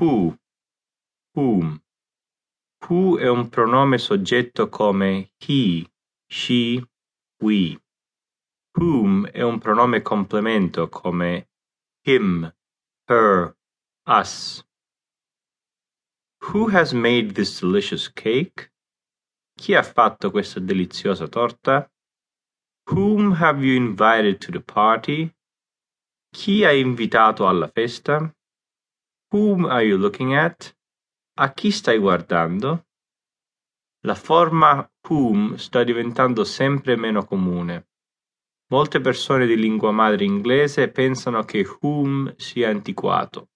Who, whom. Who è un pronome soggetto come he, she, we. Whom è un pronome complemento come him, her, us. Who has made this delicious cake? Chi ha fatto questa deliziosa torta? Whom have you invited to the party? Chi hai invitato alla festa? Whom are you looking at? A chi stai guardando? La forma whom sta diventando sempre meno comune. Molte persone di lingua madre inglese pensano che whom sia antiquato.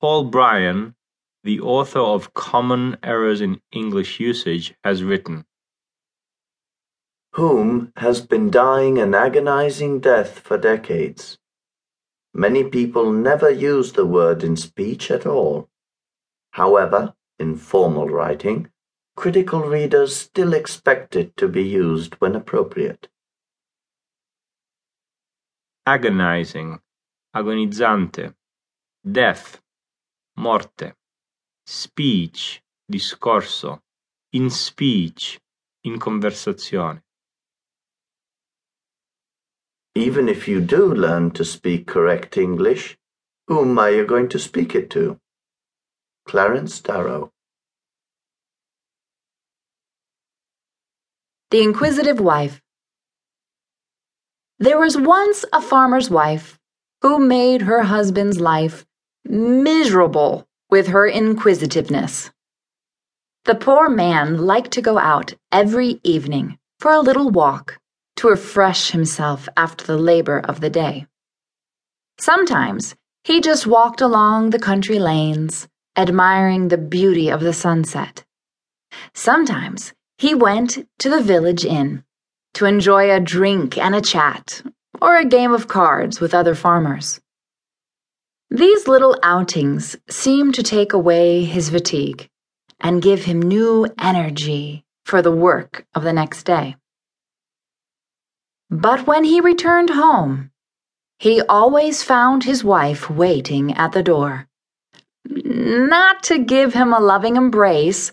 Paul Bryan, the author of Common Errors in English Usage, has written Whom has been dying an agonizing death for decades. Many people never use the word in speech at all. However, in formal writing, critical readers still expect it to be used when appropriate. Agonizing, agonizzante, death, morte, speech, discorso, in speech, in conversazione. Even if you do learn to speak correct English, whom are you going to speak it to? Clarence Darrow. The Inquisitive Wife. There was once a farmer's wife who made her husband's life miserable with her inquisitiveness. The poor man liked to go out every evening for a little walk to refresh himself after the labor of the day. Sometimes he just walked along the country lanes, admiring the beauty of the sunset. Sometimes he went to the village inn to enjoy a drink and a chat or a game of cards with other farmers. These little outings seemed to take away his fatigue and give him new energy for the work of the next day. But when he returned home, he always found his wife waiting at the door. Not to give him a loving embrace,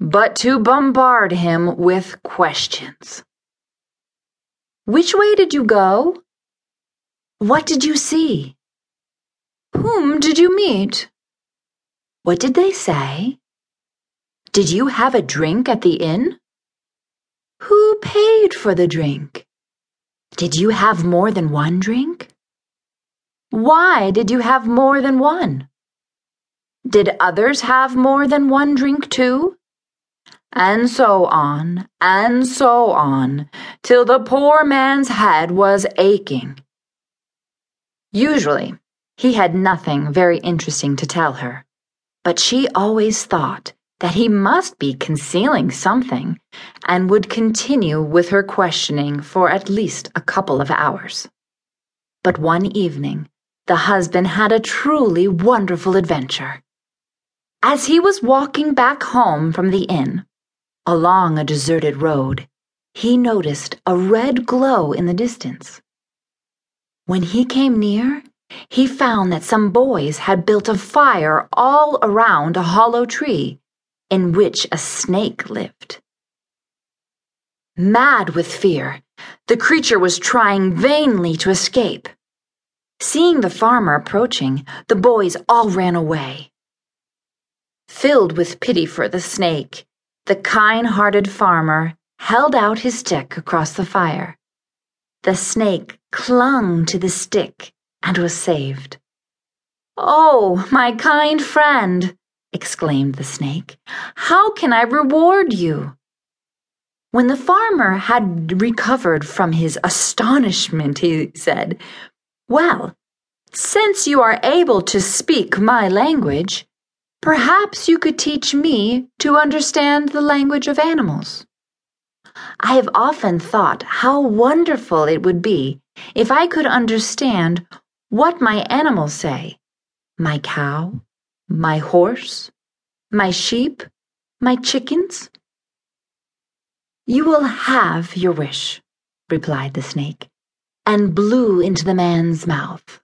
but to bombard him with questions. Which way did you go? What did you see? Whom did you meet? What did they say? Did you have a drink at the inn? Who paid for the drink? Did you have more than one drink? Why did you have more than one? Did others have more than one drink too? And so on, and so on, till the poor man's head was aching. Usually, he had nothing very interesting to tell her, but she always thought that he must be concealing something and would continue with her questioning for at least a couple of hours. But one evening, the husband had a truly wonderful adventure. As he was walking back home from the inn, along a deserted road, he noticed a red glow in the distance. When he came near, he found that some boys had built a fire all around a hollow tree in which a snake lived. Mad with fear, the creature was trying vainly to escape. Seeing the farmer approaching, the boys all ran away. Filled with pity for the snake, the kind hearted farmer held out his stick across the fire. The snake clung to the stick and was saved. Oh, my kind friend, exclaimed the snake, how can I reward you? When the farmer had recovered from his astonishment, he said, Well, since you are able to speak my language, perhaps you could teach me to understand the language of animals. I have often thought how wonderful it would be if I could understand what my animals say my cow, my horse, my sheep, my chickens. You will have your wish, replied the snake, and blew into the man's mouth.